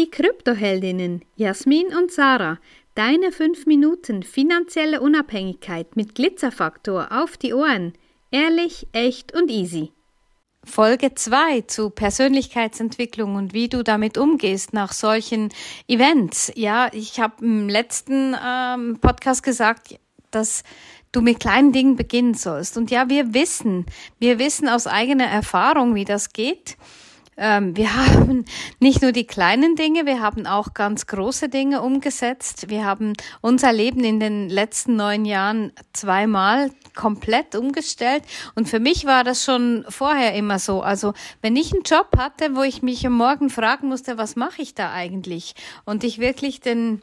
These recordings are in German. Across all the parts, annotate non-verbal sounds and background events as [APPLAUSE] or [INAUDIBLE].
Die Kryptoheldinnen Jasmin und Sarah, deine 5 Minuten finanzielle Unabhängigkeit mit Glitzerfaktor auf die Ohren. Ehrlich, echt und easy. Folge 2 zu Persönlichkeitsentwicklung und wie du damit umgehst nach solchen Events. Ja, ich habe im letzten ähm, Podcast gesagt, dass du mit kleinen Dingen beginnen sollst. Und ja, wir wissen, wir wissen aus eigener Erfahrung, wie das geht. Ähm, wir [LAUGHS] haben nicht nur die kleinen Dinge, wir haben auch ganz große Dinge umgesetzt. Wir haben unser Leben in den letzten neun Jahren zweimal komplett umgestellt. Und für mich war das schon vorher immer so. Also wenn ich einen Job hatte, wo ich mich am Morgen fragen musste, was mache ich da eigentlich? Und ich wirklich den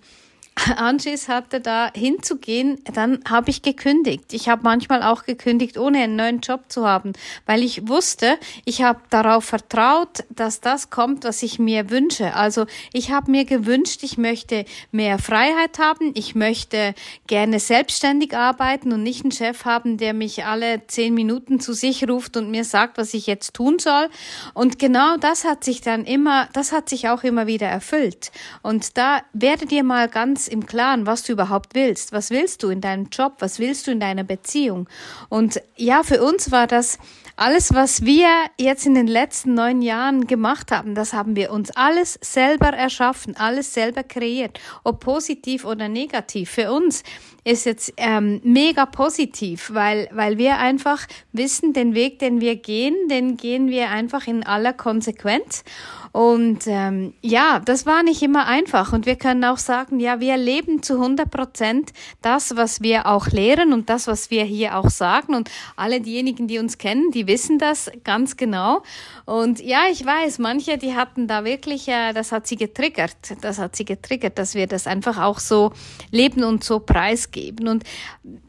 [LAUGHS] Anschiss hatte, da hinzugehen, dann habe ich gekündigt. Ich habe manchmal auch gekündigt, ohne einen neuen Job zu haben, weil ich wusste, ich habe darauf vertraut, dass das kommt, was ich mir wünsche. Also ich habe mir gewünscht, ich möchte mehr Freiheit haben, ich möchte gerne selbstständig arbeiten und nicht einen Chef haben, der mich alle zehn Minuten zu sich ruft und mir sagt, was ich jetzt tun soll. Und genau das hat sich dann immer, das hat sich auch immer wieder erfüllt. Und da werdet ihr mal ganz im Klaren, was du überhaupt willst. Was willst du in deinem Job? Was willst du in deiner Beziehung? Und ja, für uns war das alles, was wir jetzt in den letzten neun Jahren gemacht haben, das haben wir uns alles selber erschaffen, alles selber kreiert, ob positiv oder negativ. Für uns ist jetzt ähm, mega positiv, weil, weil wir einfach wissen, den Weg, den wir gehen, den gehen wir einfach in aller Konsequenz. Und ähm, ja, das war nicht immer einfach. Und wir können auch sagen, ja, wir leben zu 100 Prozent das, was wir auch lehren und das, was wir hier auch sagen. Und alle diejenigen, die uns kennen, die wissen das ganz genau. Und ja, ich weiß, manche, die hatten da wirklich, äh, das hat sie getriggert. Das hat sie getriggert, dass wir das einfach auch so leben und so preisgeben. Und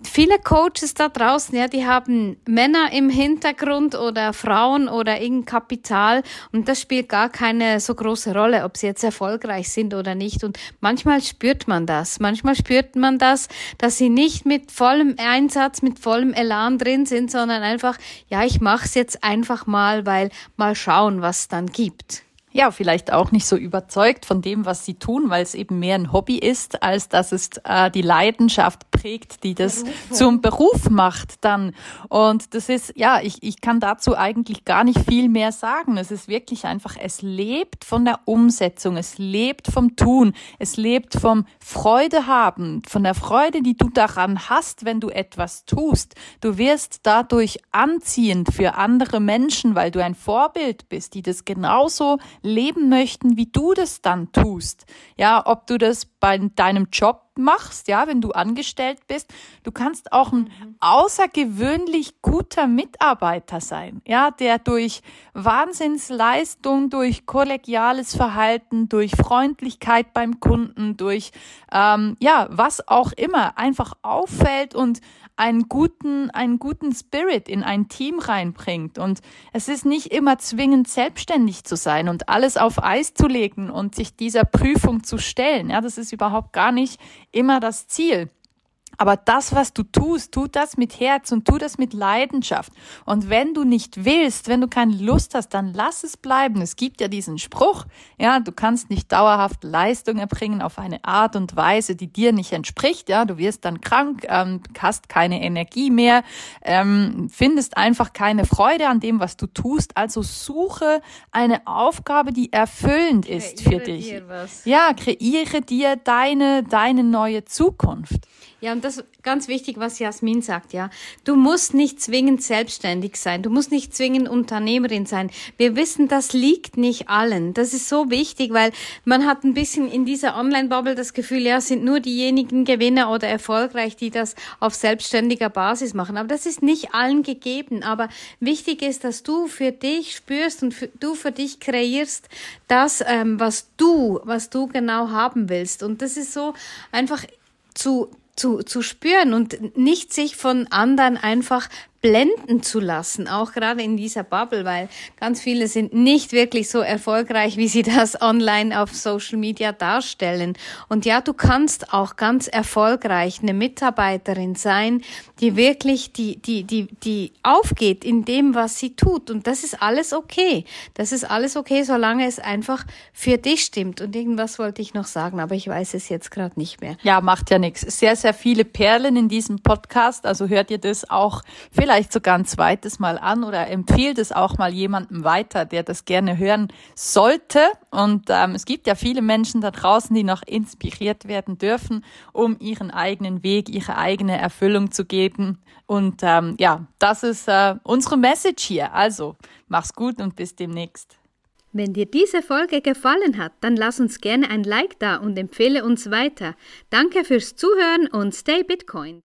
viele Coaches da draußen, ja, die haben Männer im Hintergrund oder Frauen oder irgendein Kapital. Und das spielt gar keine so große Rolle, ob sie jetzt erfolgreich sind oder nicht. Und manchmal spürt man das. Manchmal spürt man das, dass sie nicht mit vollem Einsatz, mit vollem Elan drin sind, sondern einfach, ja, ich mache es jetzt einfach mal, weil mal schauen, was dann gibt ja, vielleicht auch nicht so überzeugt von dem, was sie tun, weil es eben mehr ein Hobby ist, als dass es äh, die Leidenschaft prägt, die das Beruf. zum Beruf macht dann. Und das ist, ja, ich, ich kann dazu eigentlich gar nicht viel mehr sagen. Es ist wirklich einfach, es lebt von der Umsetzung, es lebt vom Tun, es lebt vom Freude haben, von der Freude, die du daran hast, wenn du etwas tust. Du wirst dadurch anziehend für andere Menschen, weil du ein Vorbild bist, die das genauso leben möchten, wie du das dann tust. Ja, ob du das bei deinem Job machst, ja, wenn du angestellt bist. Du kannst auch ein außergewöhnlich guter Mitarbeiter sein, ja, der durch Wahnsinnsleistung, durch kollegiales Verhalten, durch Freundlichkeit beim Kunden, durch ähm, ja, was auch immer einfach auffällt und einen guten, einen guten Spirit in ein Team reinbringt. Und es ist nicht immer zwingend selbstständig zu sein und alles auf Eis zu legen und sich dieser Prüfung zu stellen. Ja, das ist überhaupt gar nicht immer das Ziel. Aber das, was du tust, tu das mit Herz und tu das mit Leidenschaft. Und wenn du nicht willst, wenn du keine Lust hast, dann lass es bleiben. Es gibt ja diesen Spruch, ja, du kannst nicht dauerhaft Leistung erbringen auf eine Art und Weise, die dir nicht entspricht. Ja, du wirst dann krank, ähm, hast keine Energie mehr, ähm, findest einfach keine Freude an dem, was du tust. Also suche eine Aufgabe, die erfüllend ist kreiere für dich. Ja, kreiere dir deine, deine neue Zukunft. Ja, und das ganz wichtig, was Jasmin sagt, ja. Du musst nicht zwingend selbstständig sein. Du musst nicht zwingend Unternehmerin sein. Wir wissen, das liegt nicht allen. Das ist so wichtig, weil man hat ein bisschen in dieser Online-Bubble das Gefühl, ja, sind nur diejenigen Gewinner oder erfolgreich, die das auf selbstständiger Basis machen. Aber das ist nicht allen gegeben. Aber wichtig ist, dass du für dich spürst und für, du für dich kreierst das, ähm, was du, was du genau haben willst. Und das ist so einfach zu zu, zu spüren und nicht sich von anderen einfach blenden zu lassen, auch gerade in dieser Bubble, weil ganz viele sind nicht wirklich so erfolgreich, wie sie das online auf Social Media darstellen. Und ja, du kannst auch ganz erfolgreich eine Mitarbeiterin sein, die wirklich die die die die aufgeht in dem, was sie tut und das ist alles okay. Das ist alles okay, solange es einfach für dich stimmt und irgendwas wollte ich noch sagen, aber ich weiß es jetzt gerade nicht mehr. Ja, macht ja nichts. Sehr sehr viele Perlen in diesem Podcast, also hört ihr das auch vielleicht sogar ein zweites Mal an oder empfiehlt es auch mal jemandem weiter, der das gerne hören sollte. Und ähm, es gibt ja viele Menschen da draußen, die noch inspiriert werden dürfen, um ihren eigenen Weg, ihre eigene Erfüllung zu geben. Und ähm, ja, das ist äh, unsere Message hier. Also mach's gut und bis demnächst. Wenn dir diese Folge gefallen hat, dann lass uns gerne ein Like da und empfehle uns weiter. Danke fürs Zuhören und stay Bitcoin.